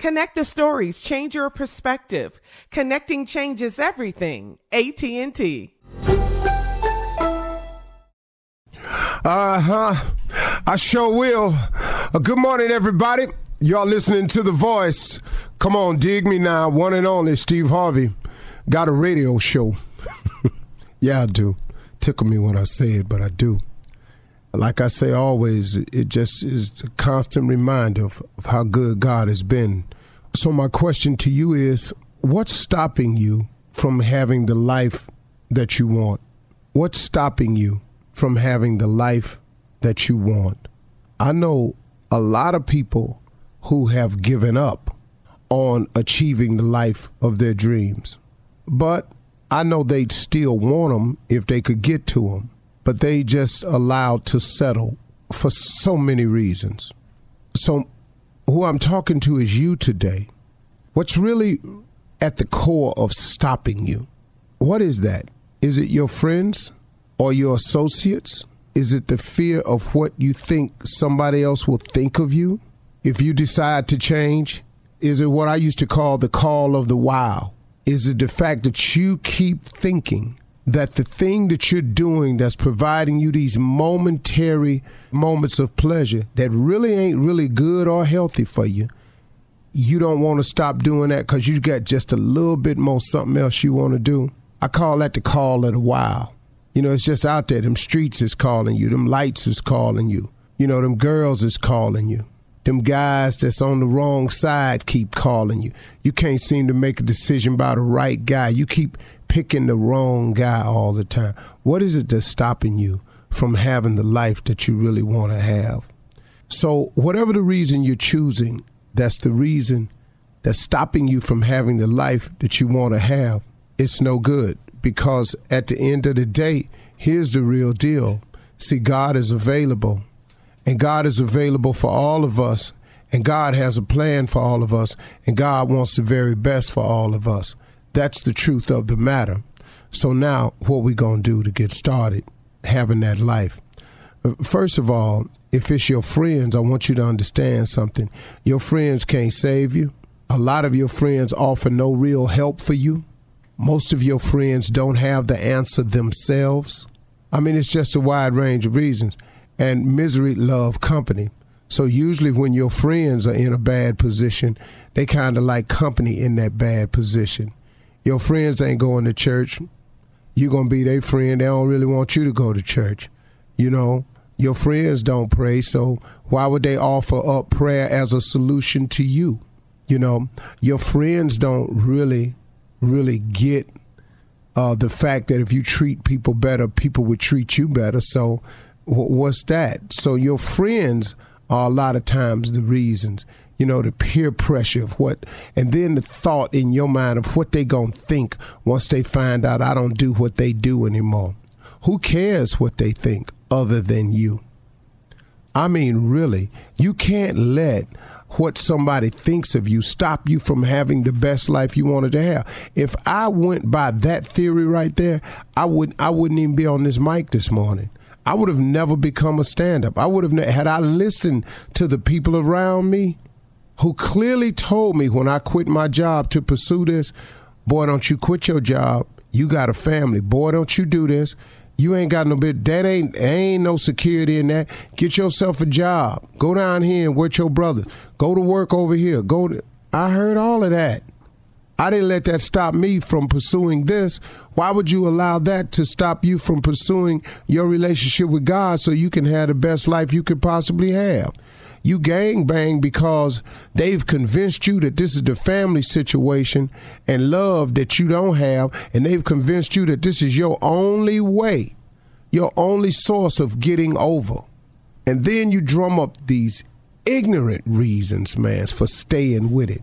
Connect the stories, change your perspective. Connecting changes everything. AT&T. Uh-huh. I sure will. Uh, good morning, everybody. Y'all listening to The Voice. Come on, dig me now. One and only Steve Harvey. Got a radio show. yeah, I do. Tickle me when I say it, but I do. Like I say always, it just is a constant reminder of, of how good God has been. So, my question to you is what's stopping you from having the life that you want? What's stopping you from having the life that you want? I know a lot of people who have given up on achieving the life of their dreams, but I know they'd still want them if they could get to them but they just allowed to settle for so many reasons. So, who I'm talking to is you today. What's really at the core of stopping you? What is that? Is it your friends or your associates? Is it the fear of what you think somebody else will think of you if you decide to change? Is it what I used to call the call of the wow? Is it the fact that you keep thinking that the thing that you're doing that's providing you these momentary moments of pleasure that really ain't really good or healthy for you, you don't want to stop doing that because you got just a little bit more something else you want to do. I call that the call of the wild. You know, it's just out there. Them streets is calling you. Them lights is calling you. You know, them girls is calling you. Them guys that's on the wrong side keep calling you. You can't seem to make a decision about the right guy. You keep picking the wrong guy all the time. What is it that's stopping you from having the life that you really want to have? So, whatever the reason you're choosing, that's the reason that's stopping you from having the life that you want to have. It's no good because at the end of the day, here's the real deal. See, God is available, and God is available for all of us, and God has a plan for all of us, and God wants the very best for all of us. That's the truth of the matter. So now, what we gonna do to get started having that life? Uh, first of all, if it's your friends, I want you to understand something. Your friends can't save you. A lot of your friends offer no real help for you. Most of your friends don't have the answer themselves. I mean, it's just a wide range of reasons. And misery love company. So usually when your friends are in a bad position, they kind of like company in that bad position. Your friends ain't going to church. You're going to be their friend. They don't really want you to go to church. You know, your friends don't pray. So why would they offer up prayer as a solution to you? You know, your friends don't really, really get uh, the fact that if you treat people better, people would treat you better. So what's that? So your friends are a lot of times the reasons you know the peer pressure of what and then the thought in your mind of what they gonna think once they find out i don't do what they do anymore. Who cares what they think other than you? I mean really you can't let what somebody thinks of you stop you from having the best life you wanted to have. If i went by that theory right there i would i wouldn't even be on this mic this morning. I would have never become a stand up. I would have, had I listened to the people around me who clearly told me when I quit my job to pursue this, boy, don't you quit your job. You got a family. Boy, don't you do this. You ain't got no bit. That ain't ain't no security in that. Get yourself a job. Go down here and work your brothers. Go to work over here. Go. To, I heard all of that. I didn't let that stop me from pursuing this. Why would you allow that to stop you from pursuing your relationship with God so you can have the best life you could possibly have? You gang bang because they've convinced you that this is the family situation and love that you don't have, and they've convinced you that this is your only way, your only source of getting over. And then you drum up these ignorant reasons, man, for staying with it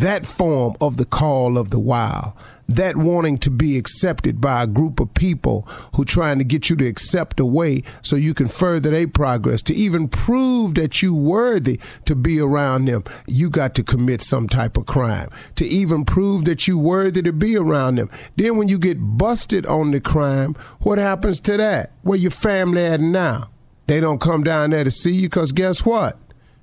that form of the call of the wild, that wanting to be accepted by a group of people who trying to get you to accept a way so you can further their progress, to even prove that you worthy to be around them, you got to commit some type of crime. To even prove that you worthy to be around them. Then when you get busted on the crime, what happens to that? Where your family at now? They don't come down there to see you because guess what?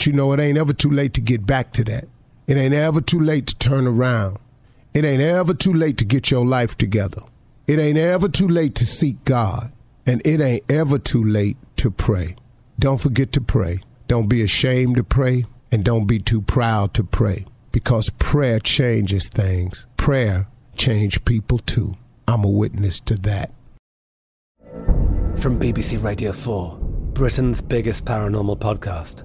But you know, it ain't ever too late to get back to that. It ain't ever too late to turn around. It ain't ever too late to get your life together. It ain't ever too late to seek God. And it ain't ever too late to pray. Don't forget to pray. Don't be ashamed to pray. And don't be too proud to pray. Because prayer changes things. Prayer change people too. I'm a witness to that. From BBC Radio 4, Britain's biggest paranormal podcast